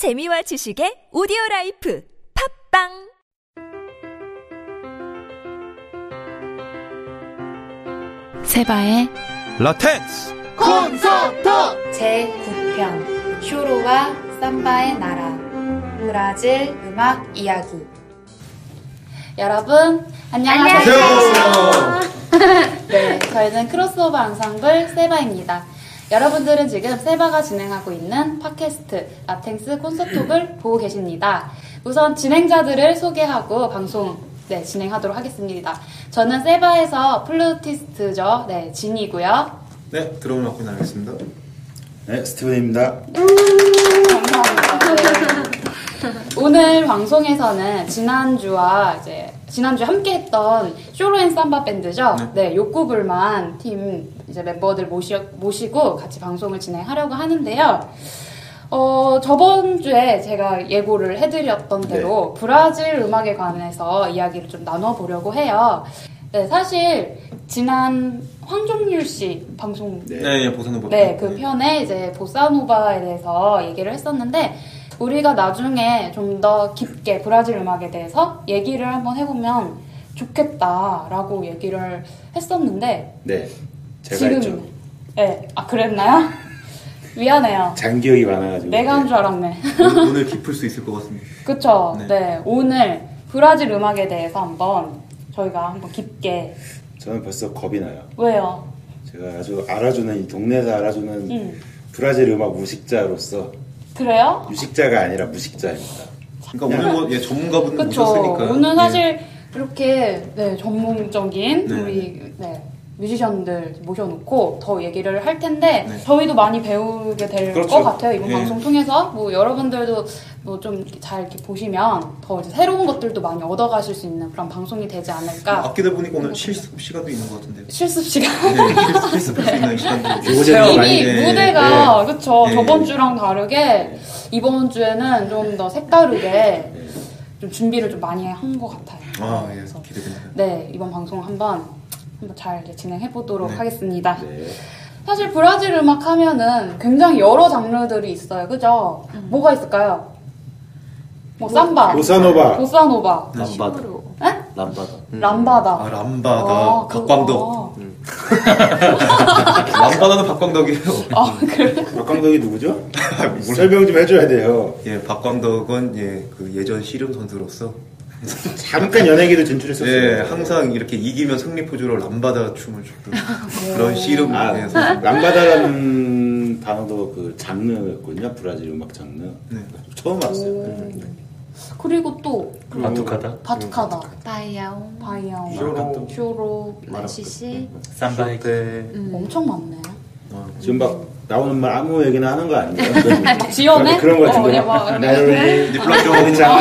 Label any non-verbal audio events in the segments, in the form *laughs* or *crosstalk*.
재미와 지식의 오디오 라이프 팝빵! 세바의 라텍스! 콘서트! 제9편 쇼로와 삼바의 나라 브라질 음악 이야기. 여러분 안녕하세요. *laughs* 네, 저희는 크로스오버 앙상블 세바입니다. 여러분들은 지금 세바가 진행하고 있는 팟캐스트 라텍스 콘서톡을 *clears throat* 보고 계십니다. 우선 진행자들을 소개하고 방송 네, 진행하도록 하겠습니다. 저는 세바에서 플루티스트죠. 네, 진이고요. 네 드럼을 맡고 나가겠습니다 네 스티븐입니다 감사합니다. 네. 오늘 방송에서는 지난주와 이제 지난주 함께 했던 쇼로 and 삼바 밴드죠. 네, 욕구불만 팀 이제 멤버들 모시, 모시고 같이 방송을 진행하려고 하는데요. 어, 저번 주에 제가 예고를 해드렸던 대로 브라질 음악에 관해서 이야기를 좀 나눠보려고 해요. 네, 사실 지난 황종률 씨 방송 네. 네, 예, 보사노 네, 그 편에 이제 보사노바에 대해서 얘기를 했었는데 우리가 나중에 좀 더 깊게 브라질 음악에 대해서 얘기를 한번 해보면 좋겠다라고 얘기를 했었는데 네 제가 지금 했죠 네, 아 그랬나요? 미안해요. 장기억이 많아가지고 내가 한 줄 알았네. 오늘, 오늘 깊을 수 있을 것 같습니다 *laughs* 그쵸? 네. 네. 오늘 브라질 음악에 대해서 한번 저희가 한번 깊게 저는 벌써 겁이 나요 왜요? 제가 아주 알아주는 이 동네에서 알아주는 음. 브라질 음악 무식자로서 그래요? 유식자가 아니라 무식자입니다 그러니까 오늘 뭐 예, 전문가분. 모셨으니까 오늘 예. 사실 이렇게 네, 전문적인 네. 우리 네, 뮤지션들 모셔놓고 더 얘기를 할 텐데 네. 저희도 많이 배우게 될것 그렇죠. 같아요 이번 예. 방송 통해서. 뭐 여러분들도 뭐 좀 잘 이렇게 보시면 더 새로운 것들도 많이 얻어가실 수 있는 그런 방송이 되지 않을까. 아끼다 보니까 오늘 실습 시간도 있는 것 같은데요. 실습 시간? 네, 실습, *laughs* 시간도 교재도 이미 네, 무대가 네. 저번 주랑 다르게 이번 주에는 좀 더 색다르게 좀 준비를 좀 많이 한 것 같아요. 아, 예, 그래서 기대됩니다. 네, 이번 방송 한번 한번 잘 진행해 보도록 네. 하겠습니다. 네. 사실 브라질 음악 하면은 굉장히 여러 장르들이 있어요. 그죠? 뭐가 있을까요? 뭐 삼바, 보사노바 보사노바, 람바다. 에? 람바다. 람바다. 아 람바다 아, 그- 박광덕 아, *laughs* 람바다는 박광덕이에요 아, 그래? 박광덕이 누구죠? *laughs* 설명 좀 해줘야 돼요 예 박광덕은 예 그 예전 씨름 선수로서 잠깐 연예계도 진출했었어요. 예 항상 이렇게 이기면 승리 포즈로 람바다 춤을 췄던 그런 씨름 아, 람바다라는 단어도 그 장르였군요. 브라질 음악 장르. 네. 처음 알았어요. 그리고 또 바투카다. 바투카다, 바이아오 바이아오, 쇼로. 쇼로, 라시시. 삼바이크. 음, 엄청 많네. 지금 막 나오는 말 아무 얘기나 하는 거 아니에요? 막 *laughs* 지어내? 그런 거 같은데. 나를 니플라쇼 장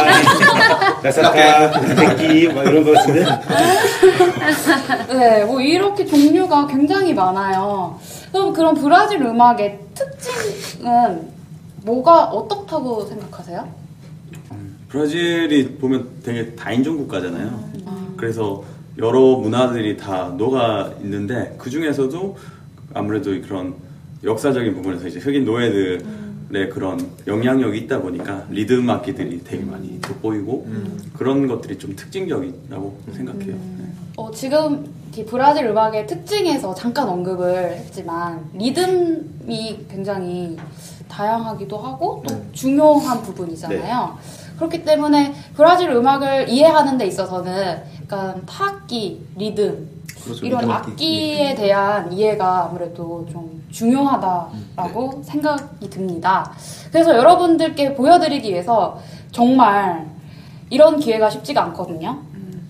나사카 새끼 막 이런 거 같은데 *laughs* 네, 뭐 이렇게 종류가 굉장히 많아요. 그럼 그런 브라질 음악의 특징은 뭐가 어떻다고 생각하세요? 브라질이 보면 되게 다인종 국가잖아요. 음. 그래서 여러 문화들이 다 녹아 있는데 그 중에서도 아무래도 그런 역사적인 부분에서 이제 흑인 노예들 의 음. 그런 영향력이 있다 보니까 리듬 악기들이 되게 많이 돋보이고 그런 것들이 좀 특징적이라고 생각해요. 네. 어, 지금 이 브라질 음악의 특징에서 잠깐 언급을 했지만 리듬이 굉장히 다양하기도 하고 또 중요한 부분이잖아요. 그렇기 때문에 브라질 음악을 이해하는 데 있어서는 약간 타악기, 리듬 그렇죠, 이런 악기. 악기에 대한 이해가 아무래도 좀 중요하다라고 생각이 듭니다. 그래서 여러분들께 보여드리기 위해서 정말 이런 기회가 쉽지가 않거든요.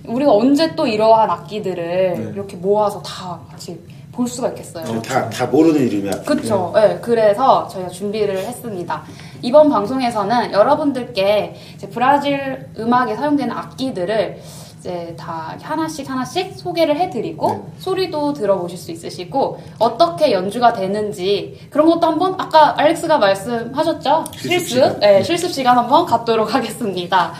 우리가 언제 또 이러한 악기들을 이렇게 모아서 다 같이 볼 수가 있겠어요. 다, 다 모르는 이름이야 그쵸. 네, 그래서 저희가 준비를 했습니다. 이번 방송에서는 여러분들께 이제 브라질 음악에 사용되는 악기들을 이제 다 하나씩 하나씩 소개를 해드리고 소리도 들어보실 수 있으시고 어떻게 연주가 되는지 그런 것도 한번 아까 알렉스가 말씀하셨죠? 실습? 네, 실습 시간 한번 갖도록 하겠습니다.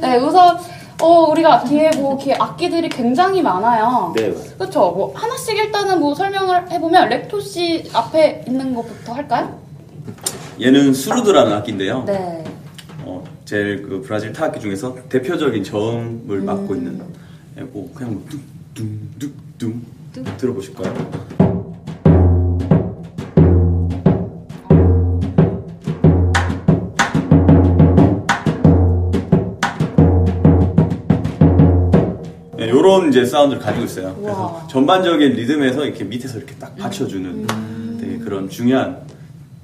네, 우선 어, 우리가 뒤에 뭐 이렇게 악기들이 굉장히 많아요. 네. 그렇죠. 뭐 하나씩 일단은 뭐 설명을 해보면 렉토 씨 앞에 있는 것부터 할까요? 얘는 수루드라는 악기인데요. 네. 어, 제일 그 브라질 타악기 중에서 대표적인 저음을 맡고 있는 애고 그냥 뭐 뚱뚱뚱뚱 들어보실까요? 네, 요런 이제 사운드를 가지고 있어요. 그래서. 전반적인 리듬에서 이렇게 밑에서 이렇게 딱 받쳐주는 되게 그런 중요한,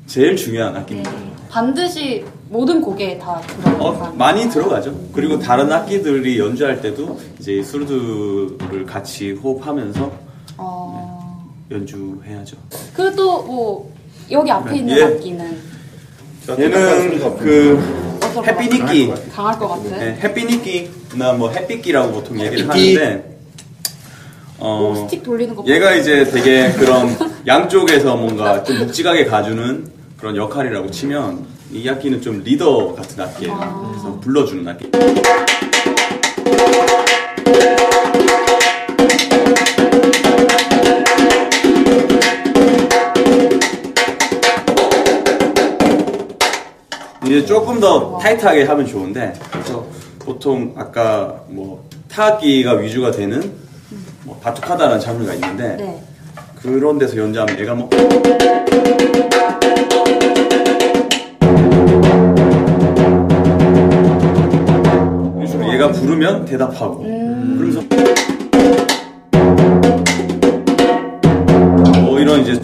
제일 중요한 악기입니다. 반드시 모든 곡에 다 들어가는 어, 많이 들어가죠. 그리고 다른 악기들이 연주할 때도 이제 수르드를 같이 호흡하면서 어... 연주해야죠. 그리고 또 뭐 여기 앞에 있는 예. 악기는 얘는 그 햇빛이끼? 강할 것 같아. 네, 햇빛이끼나 뭐 햇빛기라고 보통 얘기를 햇빛기. 하는데, 어, 오, 스틱 돌리는 거 얘가 이제 되게 그런 *laughs* 양쪽에서 뭔가 좀 묵직하게 가주는 그런 역할이라고 치면 이 악기는 좀 리더 같은 악기예요. 그래서 불러주는 악기. 이제 조금 더 타이트하게 하면 좋은데 그래서 보통 아까 뭐 타악기가 위주가 되는 뭐 batucada라는 장르가 있는데 네. 그런 데서 연주하면 얘가 뭐 얘가 부르면 대답하고 그러면서 뭐 이런 이제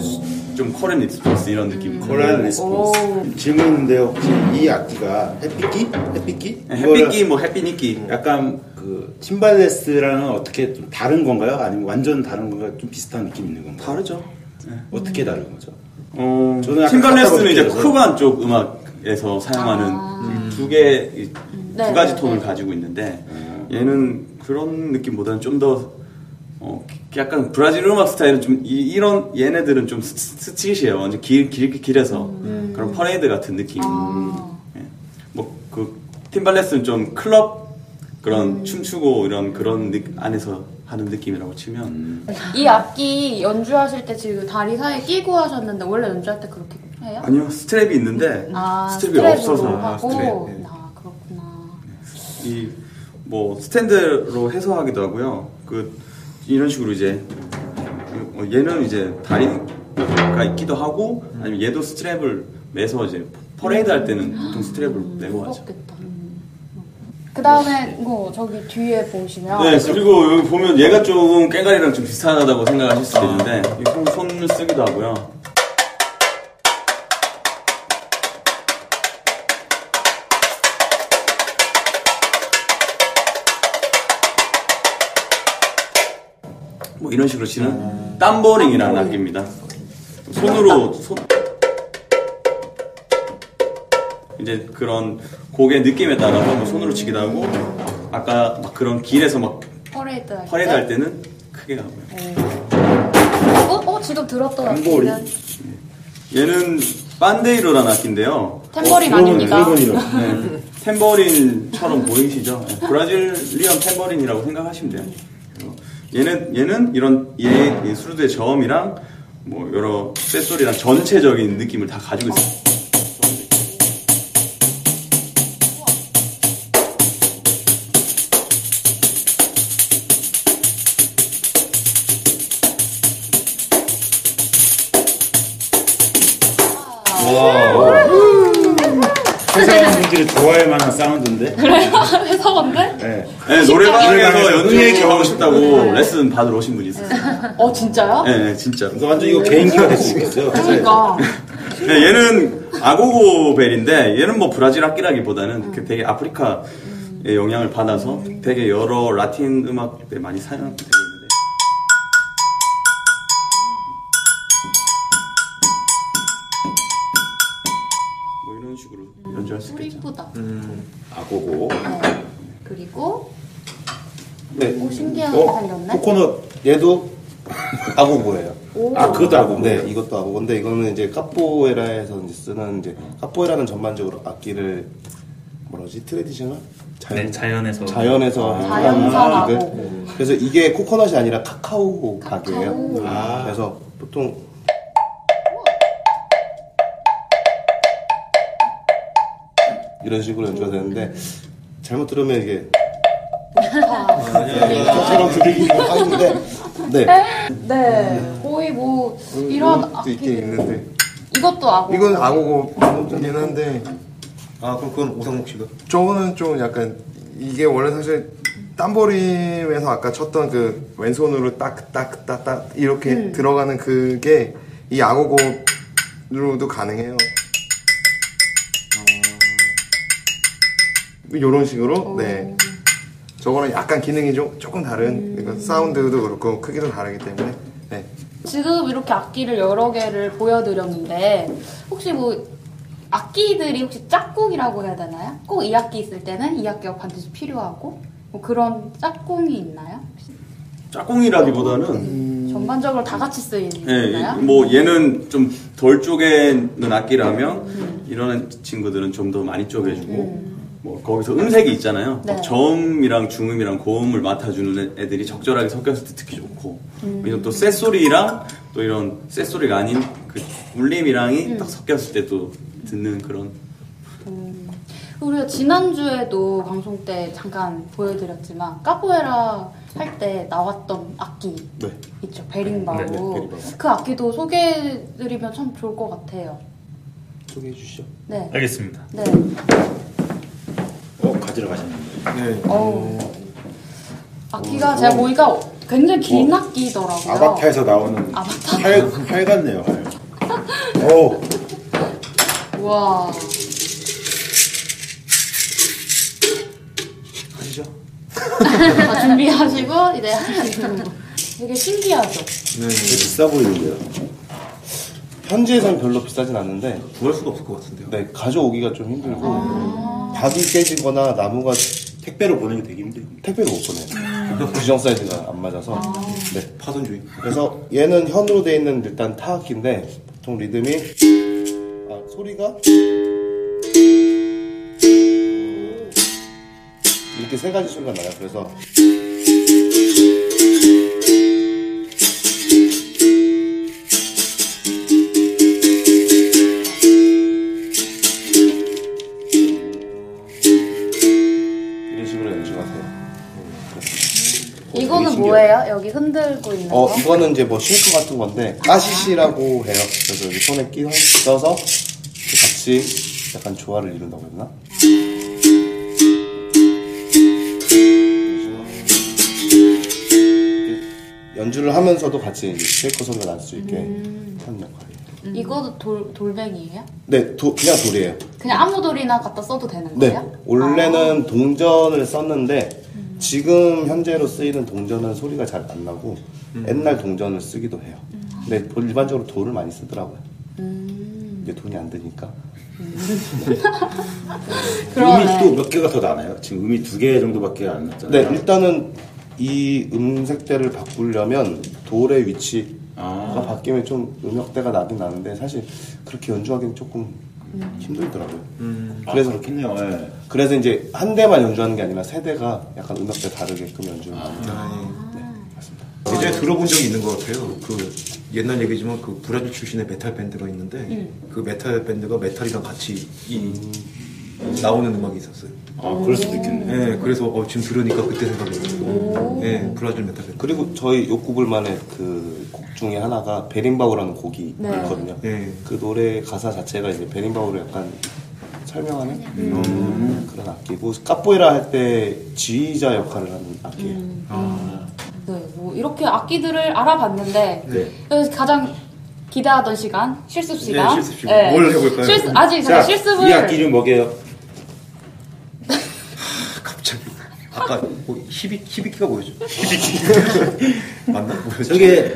좀 call and response 이런 느낌 Call and response. 질문인데요. 혹시 이 악기가 repique? repique? 네, repique 뭐 repique 약간 그 timbales랑은 어떻게 좀 다른 건가요? 아니면 완전 다른 건가요? 좀 비슷한 느낌 있는 건가요? 다르죠 어떻게 다른 거죠? 어, 저는 약간 timbales는 이제. Cuban 쪽 음악에서 사용하는 두 개, 이- 네, 두 가지 네, 톤을 네. 가지고 있는데, 얘는 그런 느낌보다는 좀 더, 어, 약간 브라질 음악 스타일은 좀, 이, 런 얘네들은 좀 s- s- street이에요. 완전 길, 길, 길에서. 그런 퍼레이드 같은 느낌. 아. 예. 뭐, 그, timbales는 좀 클럽, 그런 춤추고 이런 그런 느, 안에서 하는 느낌이라고 치면, 이 악기 연주하실 때 지금 다리 사이에 끼고 하셨는데 원래 연주할 때 그렇게 해요? 아니요, strap이 있는데, 아, strap이 없어서. 하고 스트랩, 네. 아 그렇구나. 이뭐 스탠드로 해서 하기도 하고요. 그 이런 식으로 이제 어, 얘는 이제 다리가 있기도 하고 아니면 얘도 strap을 매서 이제 퍼레이드 할 때는 보통 strap을 매고 하죠. 무겁겠다. 그 다음에 뭐 저기 뒤에 보시면 네 그리고 여기 보면 얘가 조금 깽가리랑 좀 비슷하다고 생각하실 수도 있는데 손을 쓰기도 하고요. 뭐 이런 식으로 치는 땀보링이라는 악기입니다. 손으로 손 이제 그런 곡의 느낌에 따라서 뭐 손으로 치기도 하고 아까 막 그런 길에서 막 퍼레이드 할 때. 퍼레이드 할 때는 크게 가고요. 어, 어 지금 들었던? 악기는 얘는 pandeiro라는 악기인데요. 탬버린 어, 아닙니까? 네, 탬버린처럼 보이시죠? 네, Brazilian 탬버린이라고 생각하시면 돼요. 얘는 얘는 이런 얘, 이 surdo의 저음이랑 뭐 여러 쇳소리랑 전체적인 느낌을 다 가지고 있어요. 세상 분들이 좋아할 만한 사운드인데. *laughs* 회사원데? 네. 네, 노래방에서 노래방에서 연주하고 하고 싶다고 레슨 받으러 오신 분이 있었어요. 어 진짜요? 네, 네, 진짜. 그래서 완전 이거 개인기가 될 수 있겠어요. 그러니까 네, 얘는 아고고벨인데 얘는 뭐 브라질 악기라기보다는 그 되게 아프리카의 영향을 받아서 되게 여러 라틴 음악에 많이 사용되고 Agogô. 네. 그리고 네. 오 신기하게 생겼네. 코코넛 얘도 agogô예요. 오. 아 그것도 agogô. 네, 이것도 agogô인데 이거는 이제 카포에라에서 이제 쓰는 이제 카포에라는 전반적으로 악기를 뭐라지 traditional 자연 네, 자연에서 자연에서 자연산 하는 악기를. Agogô. 그래서 이게 코코넛이 아니라 카카오 카카오. 가게예요. 아. 그래서 보통 이런 식으로 연주가 되는데 잘못 들으면 이게 아니야. 저처럼 들리기도 하는데 네 네, 거의 뭐 이런 것도 있긴 악기들 있는데 이것도 아고 이건 악어고긴 한데 아 그럼 그건 오상목 씨가. 저거는 좀 약간 이게 원래 사실 땀버림에서 아까 쳤던 그 왼손으로 딱딱딱딱 이렇게 들어가는 그게 이 악어고로도 가능해요. 이런 식으로 네. 저거는 약간 기능이 좀 조금 다른 그러니까 사운드도 그렇고 크기도 다르기 때문에 네. 지금 이렇게 악기를 여러 개를 보여드렸는데 혹시 뭐 악기들이 혹시 짝꿍이라고 해야 되나요? 꼭 이 악기 있을 때는 이 악기가 반드시 필요하고 뭐 그런 짝꿍이 있나요? 짝꿍이라기보다는 전반적으로 다 같이 예, 쓰이나요? 뭐 얘는 좀 덜 쪼개는 악기라면 이런 친구들은 좀 더 많이 쪼개주고 뭐 거기서 음색이 있잖아요. 네. 막 저음이랑 중음이랑 고음을 맡아주는 애들이 적절하게 섞였을 때 특히 좋고 이런 또 쇳소리랑 또 이런 쇳소리가 아닌 그 울림이랑이 딱 섞였을 때 또 듣는 그런 우리가 지난주에도 방송 때 잠깐 보여드렸지만 카포에라 할 때 나왔던 악기 네. 있죠 베링바우 네, 네, 베링바우. 그 악기도 소개해드리면 참 좋을 것 같아요 소개해 주시죠. 네, 알겠습니다. 네. 어, 가지러 가셨는데. 네. 어우. 악기가 제가 보니까 굉장히 긴 어. 악기더라고요. 아바타에서 나오는 아바타? 활, 활 같네요, 활. 오, 와. 하시죠. 아, 준비하시고 이제 하시는 거. 되게 신기하죠. 네. 되게 비싸 보이는데요. 현지에선 별로 비싸진 않는데 구할 수가 없을 것 같은데요. 네 가져오기가 좀 힘들고 아. 박이 깨지거나 나무가 택배로 보내기 되게 힘들고. 택배로 못 보내요. 규정 사이즈가 안 맞아서. 네. 파손 주의. 그래서 얘는 현으로 돼 있는 일단 타악기인데 보통 리듬이 아, 소리가 이렇게 세 가지 소리가 나요. 그래서 뭐예요? 여기 흔들고 있는 어, 거? 이거는 이제 뭐 싱크 같은 건데, 까시시라고 해요. 그래서 여기 손에 끼, 써서 같이 약간 조화를 이룬다고 했나? 연주를 하면서도 같이 이제 쉐이커 소리가 날 수 있게 하는 역할이에요. 이거도 돌, 돌뱅이에요? 네, 도- 그냥 돌이에요. 그냥 아무 돌이나 갖다 써도 되는 네, 거예요? 원래는 동전을 썼는데 지금 현재로 쓰이는 동전은 소리가 잘 안 나고 옛날 동전을 쓰기도 해요. 근데 일반적으로 돌을 많이 쓰더라고요. 이제 돈이 안 드니까. *laughs* 음이 또 몇 개가 더 나나요? 지금 음이 두 개 정도밖에 안 네, 났잖아요. 일단은 이 음색대를 바꾸려면 돌의 위치가 아. 바뀌면 좀 음역대가 나긴 나는데 사실 그렇게 연주하기는 조금 힘들더라고요. 그래서 그렇겠네요. 예. 그래서 이제 한 대만 연주하는 게 아니라 세 대가 약간 음역대 다르게끔 연주를 하는 네, 맞습니다. 예전에 들어본 적이 있는 것 같아요. 그 옛날 얘기지만 그 브라질 출신의 메탈 밴드가 있는데 그 메탈 밴드가 메탈이랑 같이 이 나오는 음악이 있었어요. 아, 그럴 수도 있겠네요. 네, 그래서 어, 지금 들으니까 그때 생각이 나요. 네, 브라질 메탈 밴드. 그리고 저희 욕구불만의 그 곡 중에 하나가 베린바우라는 곡이 네. 있거든요. 네. 그 노래 가사 자체가 이제 베린바우를 약간 설명하는 음, 그런 악기고 카포에라 할 때 지휘자 역할을 하는 악기예요. 네, 뭐 이렇게 악기들을 알아봤는데 네. 가장 기대하던 시간 실습 시간. 네, 실습 시간. 뭘 해볼까요? 실습, 아직 제가 실습을 이 악기 이름 뭐게요? 갑자기 아까 뭐 히비 히비키가 뭐였죠? 히비키 *laughs* 맞나? 뭐였죠? 저게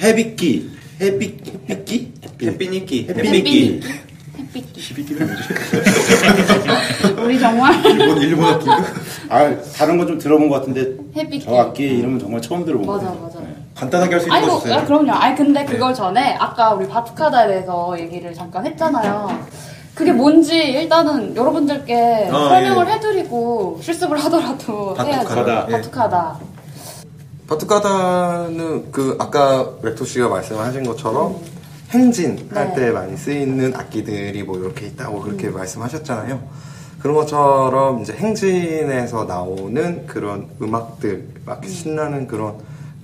해비끼. 해비? 햇빛이끼 해비끼. 햇빛기. 히비키가 뭐지? 우리 정말 일본 일본 악기. 아, 다른 거좀 들어본 것 같은데 햇빛기. 저 악기 이름은 정말 처음 들어본 것 맞아 같아요. 맞아. 네. 간단하게 할 수 있는 아니 거 뭐. 아, 그럼요. 아니 근데 그걸 전에 아까 우리 바투카다에 대해서 얘기를 잠깐 했잖아요. 그게 뭔지 일단은 여러분들께 아, 설명을 예. 해드리고 실습을 하더라도 해야죠. 바투카다. 예. 바투카다. 바투카다는 그 아까 렉토 씨가 말씀하신 것처럼 행진 할 네. 때 많이 쓰이는 악기들이 뭐 이렇게 있다고 그렇게 말씀하셨잖아요. 그런 것처럼 이제 행진에서 나오는 그런 음악들 막 신나는 그런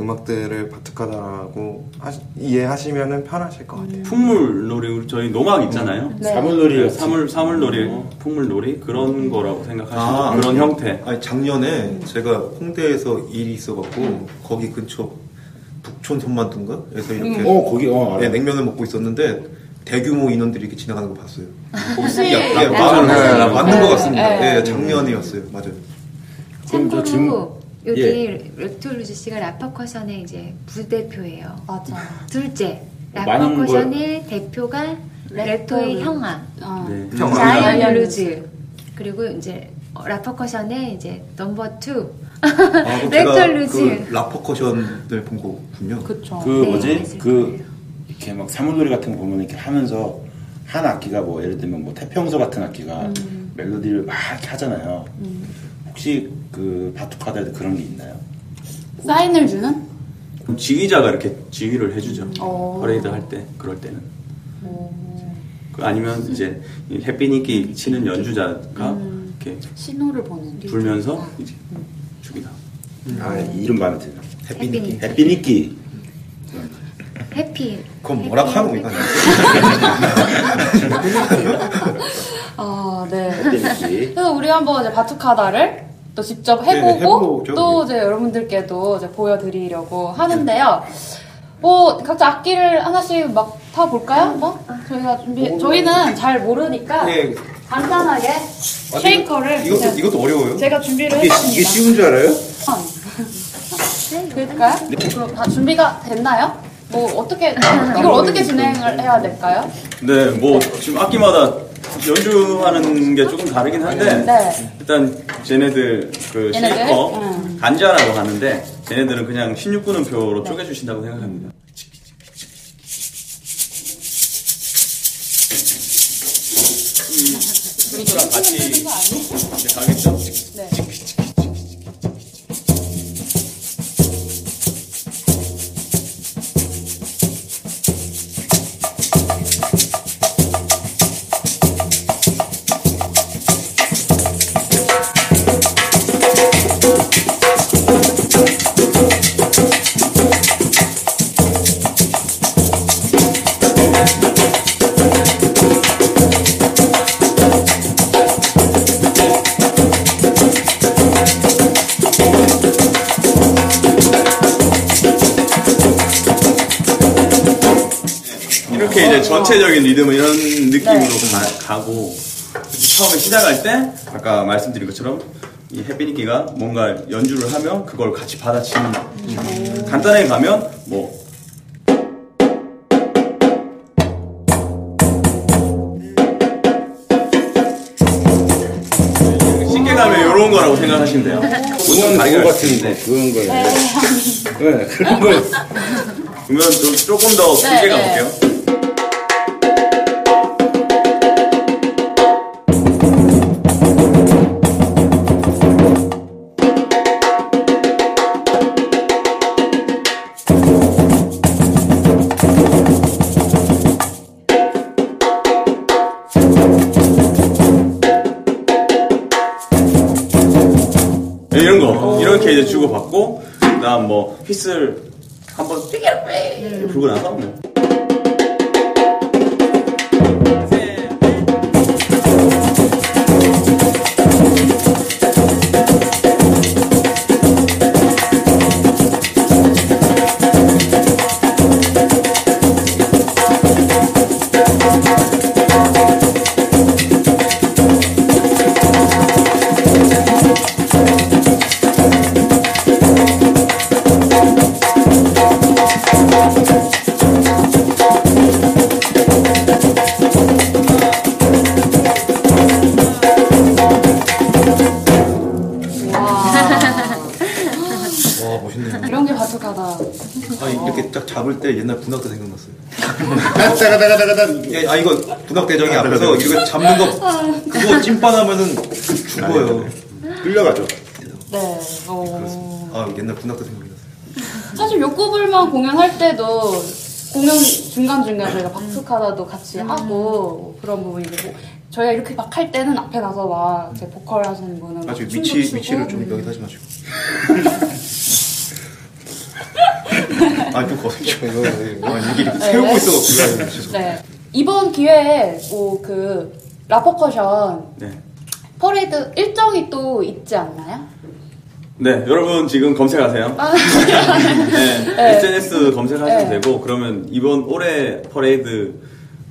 음악들을 바투카다라고 하시- 이해하시면은 편하실 것 같아요. 풍물놀이 우리 저희 노막 있잖아요. 네. 사물놀이 네. 사물 사물놀이, 풍물놀이 그런 거라고 생각하시면 아, 그런 형태. 아니 작년에 제가 홍대에서 일이 있어갖고 거기 근처 북촌 손만두인가? 에서 이렇게 어, 거기, 어. 네, 냉면을 먹고 있었는데 대규모 인원들이 이렇게 지나가는 거 봤어요. 혹시 야, 야, 네, 맞, 네, 맞는 것 네, 같습니다. 네. 네, 작년이었어요. 맞아요. 참고로 예. 렉톨루즈 씨가 라퍼커션의 이제 부대표예요. 맞아. 둘째 라퍼커션의 대표가 렉토의 렉토. 형아 어. 네. 자이언 루즈 그리고 이제 라퍼커션의 이제 number two 아, *laughs* 렉톨 루즈. 그 라퍼커션을 본 거군요. 그쵸. 그 네, 뭐지? 맞아요. 그 이렇게 막 사물놀이 같은 거 보면 이렇게 하면서 한 악기가 뭐 예를 들면 뭐 태평소 같은 악기가 음. 멜로디를 막 하잖아요. 혹시 그 바투카다에도 그런 게 있나요? 사인을 주는? 그럼 지휘자가 이렇게 지휘를 해주죠. 어. 퍼레이드 할 때 그럴 때는. 그 아니면 이제 이 repinique 치는 연주자가 이렇게 신호를 보는. 불면서 이제 죽이다. 아 이름 마음에 드네요. 햇빛 햇빛이끼. 해피 그건 뭐라 하노 이거 아, 네. 햇빛이끼. 그래서 우리 한번 이제 바투카다를 또 직접 네, 해보고 해보죠. 또 이제 여러분들께도 이제 보여드리려고 하는데요. 뭐 각자 악기를 하나씩 막 타볼까요? 한번 저희가 준비 저희는 잘 모르니까 네. 간단하게 쉐이커를 이것도 그냥 이것도 어려워요. 제가 준비를 이게, 했습니다. 이게 쉬운 줄 알아요? 그럴까요? 그럼 다 준비가 됐나요? 뭐 어떻게 이걸 어떻게 진행을 해야 될까요? 네, 뭐 지금 악기마다 연주하는 게 조금 다르긴 한데 네. 일단 쟤네들 그 얘네들? 쉐이커 응. 간자라고 하는데 쟤네들은 그냥 16분 음표로 쪼개주신다고 생각합니다. 순서랑 같이 이제 가겠 이렇게 이제 전체적인 리듬은 이런 느낌으로 네. 가, 고 처음에 시작할 때 아까 말씀드린 것처럼 이 햇빛이기가 뭔가 연주를 하면 그걸 같이 받아치는 간단하게 가면 뭐 쉽게 가면 이런 거라고 생각하시면 돼요. 그건 그거 같은 데 그런 거예요. 네, 그런 거. 그러면 좀 조금 더 네, 길게 네. 가볼게요. 뭐 휘슬 한번 삐게 불고 나서 뭐 바투카다. 아 이렇게 딱 잡을 때 옛날 분학대 생각났어요. 따가다가다가다. 예, 아 이거 분학대장이 앞에서 이거 잡는 거 그거 찐빵하면은 죽어요. 끌려가죠. 네. 어. 아 옛날 분학대 생각이 났어요. 사실 욕구불만 공연할 때도 공연 중간 중간 저희가 박수카다도 같이 하고 그런 부분이고 저희가 이렇게 막 할 때는 앞에 나서 막 이제 보컬 하시는 분은 아직 위치. 위치를 좀 여기다 하지 마시고. *laughs* 아좀 거슬려. 아 이게 이렇게 세우고 있어가지고 죄송. 네. 이번 기회에 뭐그 라퍼커션 네. 퍼레이드 일정이 또 있지 않나요? 네, 여러분 지금 검색하세요. 아, *laughs* 네, 네. SNS 검색하시면 네. 되고 그러면 이번 올해 퍼레이드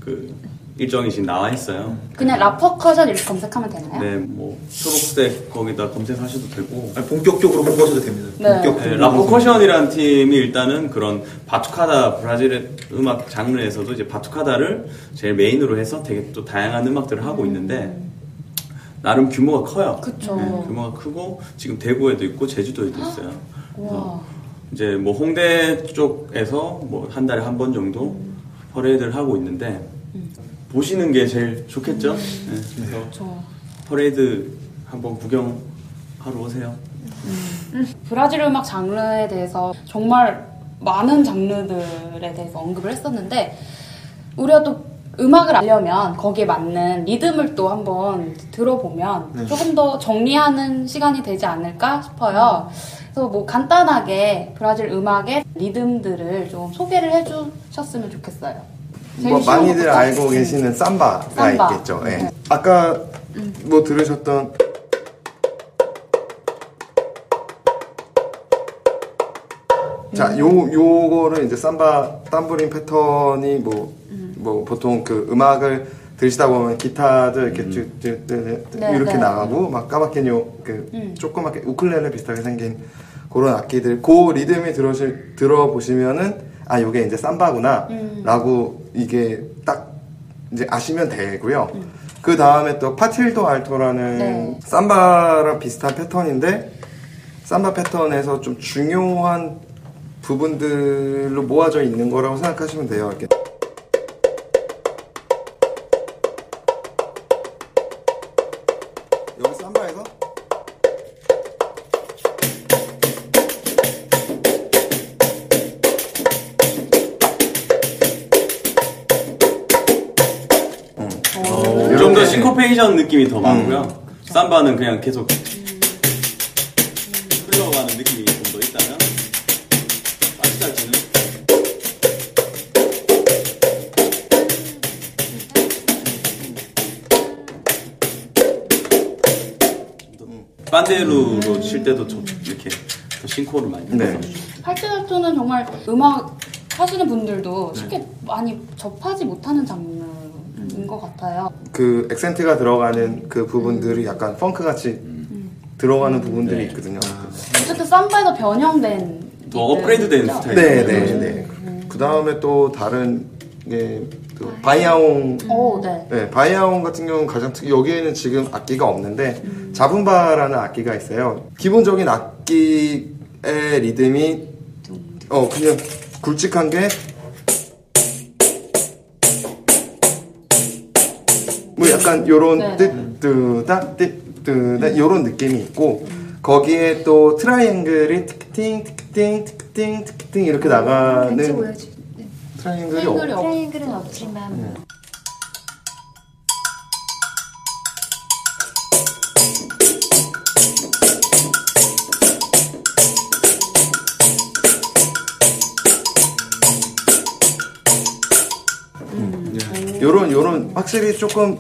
그 일정이 지금 나와 있어요. 그냥 라퍼커션 이렇게 검색하면 되나요? 네, 뭐 초록색 거기다 검색하셔도 되고. 아니, 본격적으로 홍보하셔도 됩니다. 네. 본격 네. 라퍼커션이라는 팀이 일단은 그런 바투카다 브라질의 음악 장르에서도 이제 바투카다를 제일 메인으로 해서 되게 또 다양한 음악들을 하고 있는데 나름 규모가 커요. 그쵸. 네, 규모가 크고 지금 대구에도 있고 제주도에도 있어요. 와. 이제 뭐 홍대 쪽에서 뭐 한 달에 한 번 정도 퍼레이드를 하고 있는데 보시는 게 제일 좋겠죠. 네, 그래서 저 퍼레이드 한번 구경하러 오세요. 브라질 음악 장르에 대해서 정말 많은 장르들에 대해서 언급을 했었는데 우리가 또 음악을 알려면 거기에 맞는 리듬을 또 한번 들어보면 조금 더 정리하는 시간이 되지 않을까 싶어요. 그래서 뭐 간단하게 브라질 음악의 리듬들을 좀 소개를 해주셨으면 좋겠어요. 뭐 많이들? 알고 계시는 삼바가 삼바. 있겠죠. 예. 네. 아까 뭐 들으셨던 자, 요 요거를 이제 삼바 tambourine 패턴이 뭐 뭐 보통 그 음악을 들으시다 보면 기타도 이렇게 쭉쭉 네, 이렇게 네. 나가고 막 까맣게요 그 음. 조그맣게 우클렐레 비슷하게 생긴 그런 악기들 그 리듬이 들어실 들어보시면은 아 요게 이제 삼바구나 음. 라고 이게 딱 이제 아시면 되고요. 그 다음에 또 파틸도 알토라는 네. 삼바랑 비슷한 패턴인데 삼바 패턴에서 좀 중요한 부분들로 모아져 있는 거라고 생각하시면 돼요. 이렇게. 싱코페이션 느낌이 더 많고요. 삼바는 그냥 계속 흘러가는 느낌이 좀 더 있다면 아직까지는 반데루로 칠 때도 좀 이렇게 더 싱코를 많이 네. 넣어요. 팔찌자토는 정말 음악 하시는 분들도 쉽게 많이 접하지 못하는 장르인 것 같아요. 그 액센트가 들어가는 그 부분들이 약간 펑크 같이 들어가는 부분들이 있거든요. 어쨌든 삼바에서 변형된 더 업그레이드된 리듬이죠? 스타일. 네, 네, 네. 그 다음에 또 다른 게 또 바이아옹 오, 네. 네, 바이아온 같은 경우는 가장 특이, 여기에는 지금 악기가 없는데, 자분바라는 악기가 있어요. 기본적인 악기의 리듬이, 어, 그냥 굵직한 게, 약간 요런 네. 뜻, 뜨다, 뜻, 뜨다, 요런 느낌이 있고, 거기에 또 트라이앵글이 티크팅, 티크팅, 티크팅, 티크팅 이렇게 같이 나가는. 네. 트라이앵글이 없, 없- 트라이앵글은 없지만 요런, 요런, 확실히 조금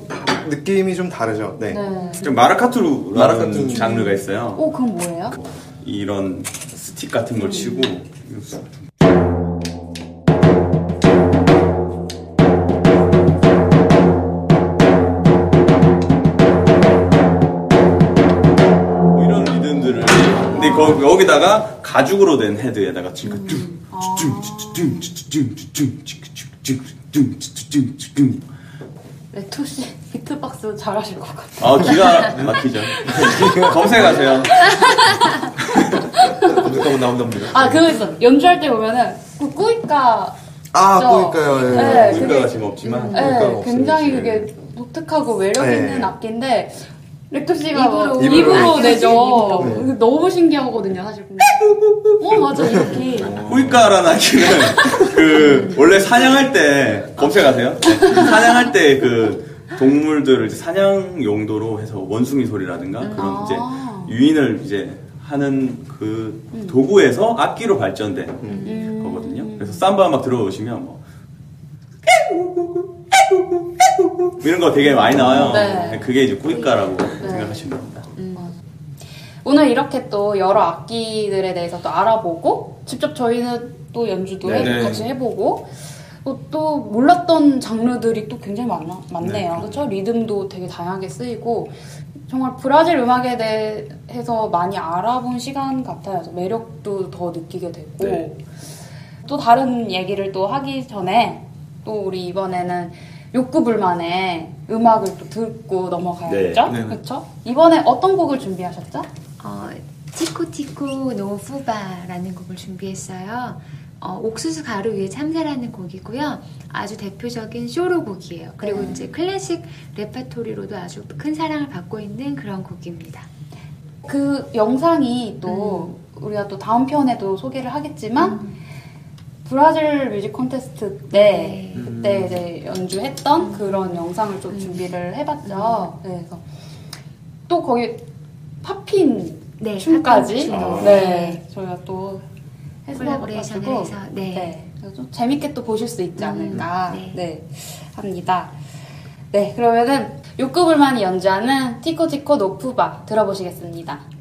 느낌이 좀 다르죠. 네. 네. 좀 마라카투루라는 마라카투루. 장르가 있어요. 오, 그건 뭐예요? 이런 스틱 같은 걸 치고 뭐 이런 리듬들을 근데 거, 여기다가 가죽으로 된 헤드에다가 지금 레토씨 비트박스 잘하실 것 같아요. 아 기가 막히죠 *laughs* 검색하세요 검색하면 나온답니다. 아, 그거 있어. 연주할 때 보면은 그 꾸이까 아, 있죠? 보니까요. 예. 네, 그게 지금 없지만 네, 없어요, 굉장히 지금. 그게 독특하고 매력 네. 있는 악기인데 렉터 씨가 입으로. 입으로, 입으로. 내죠. 네. 너무 신기하거든요, 사실. 보면. *laughs* 어, 맞아, 이렇게. 후이카라는 아기는 *laughs* 그 원래 사냥할 때 검색하세요. 사냥할 때 그 동물들을 이제 사냥 용도로 해서 원숭이 소리라든가 그런 아. 이제 유인을 이제 하는 그 도구에서 악기로 발전된 음. 거거든요. 그래서 삼바 음악 들어보시면 뭐 이런 거 되게 많이 나와요. 네. 그게 이제 꾸이까라고 생각하시면 됩니다. 오늘 이렇게 또 여러 악기들에 대해서 또 알아보고 직접 저희는 또 연주도 네. 해- 같이 해보고 또, 또 몰랐던 장르들이 또 굉장히 많아, 많네요. 그렇죠? 리듬도 되게 다양하게 쓰이고 정말 브라질 음악에 대해서 많이 알아본 시간 같아요. 매력도 더 느끼게 됐고 네. 또 다른 얘기를 또 하기 전에 또 우리 이번에는 욕구불만의 음악을 또 듣고 넘어가야죠. 네. 네. 그렇죠? 이번에 어떤 곡을 준비하셨죠? 어, 티코티코 노푸바라는 곡을 준비했어요. 어, 옥수수 가루 위에 참새라는 곡이고요. 아주 대표적인 쇼로 곡이에요. 그리고 네. 이제 클래식 레파토리로도 아주 큰 사랑을 받고 있는 그런 곡입니다. 그 영상이 또 우리가 또 다음 편에도 소개를 하겠지만 브라질 뮤직 콘테스트 때 네. 그때 이제 연주했던 그런 영상을 좀 준비를 해봤죠. 네, 그래서 또 거기 popping 네, 춤까지 popping 춤. 네 저희가 또 콜라보레이션을 해서 네. 네, 그래서 좀 재밌게 또 보실 수 있지 않을까 네. 네. 합니다. 네 그러면은 욕구불만이 연주하는 티코티코 노프바 들어보시겠습니다.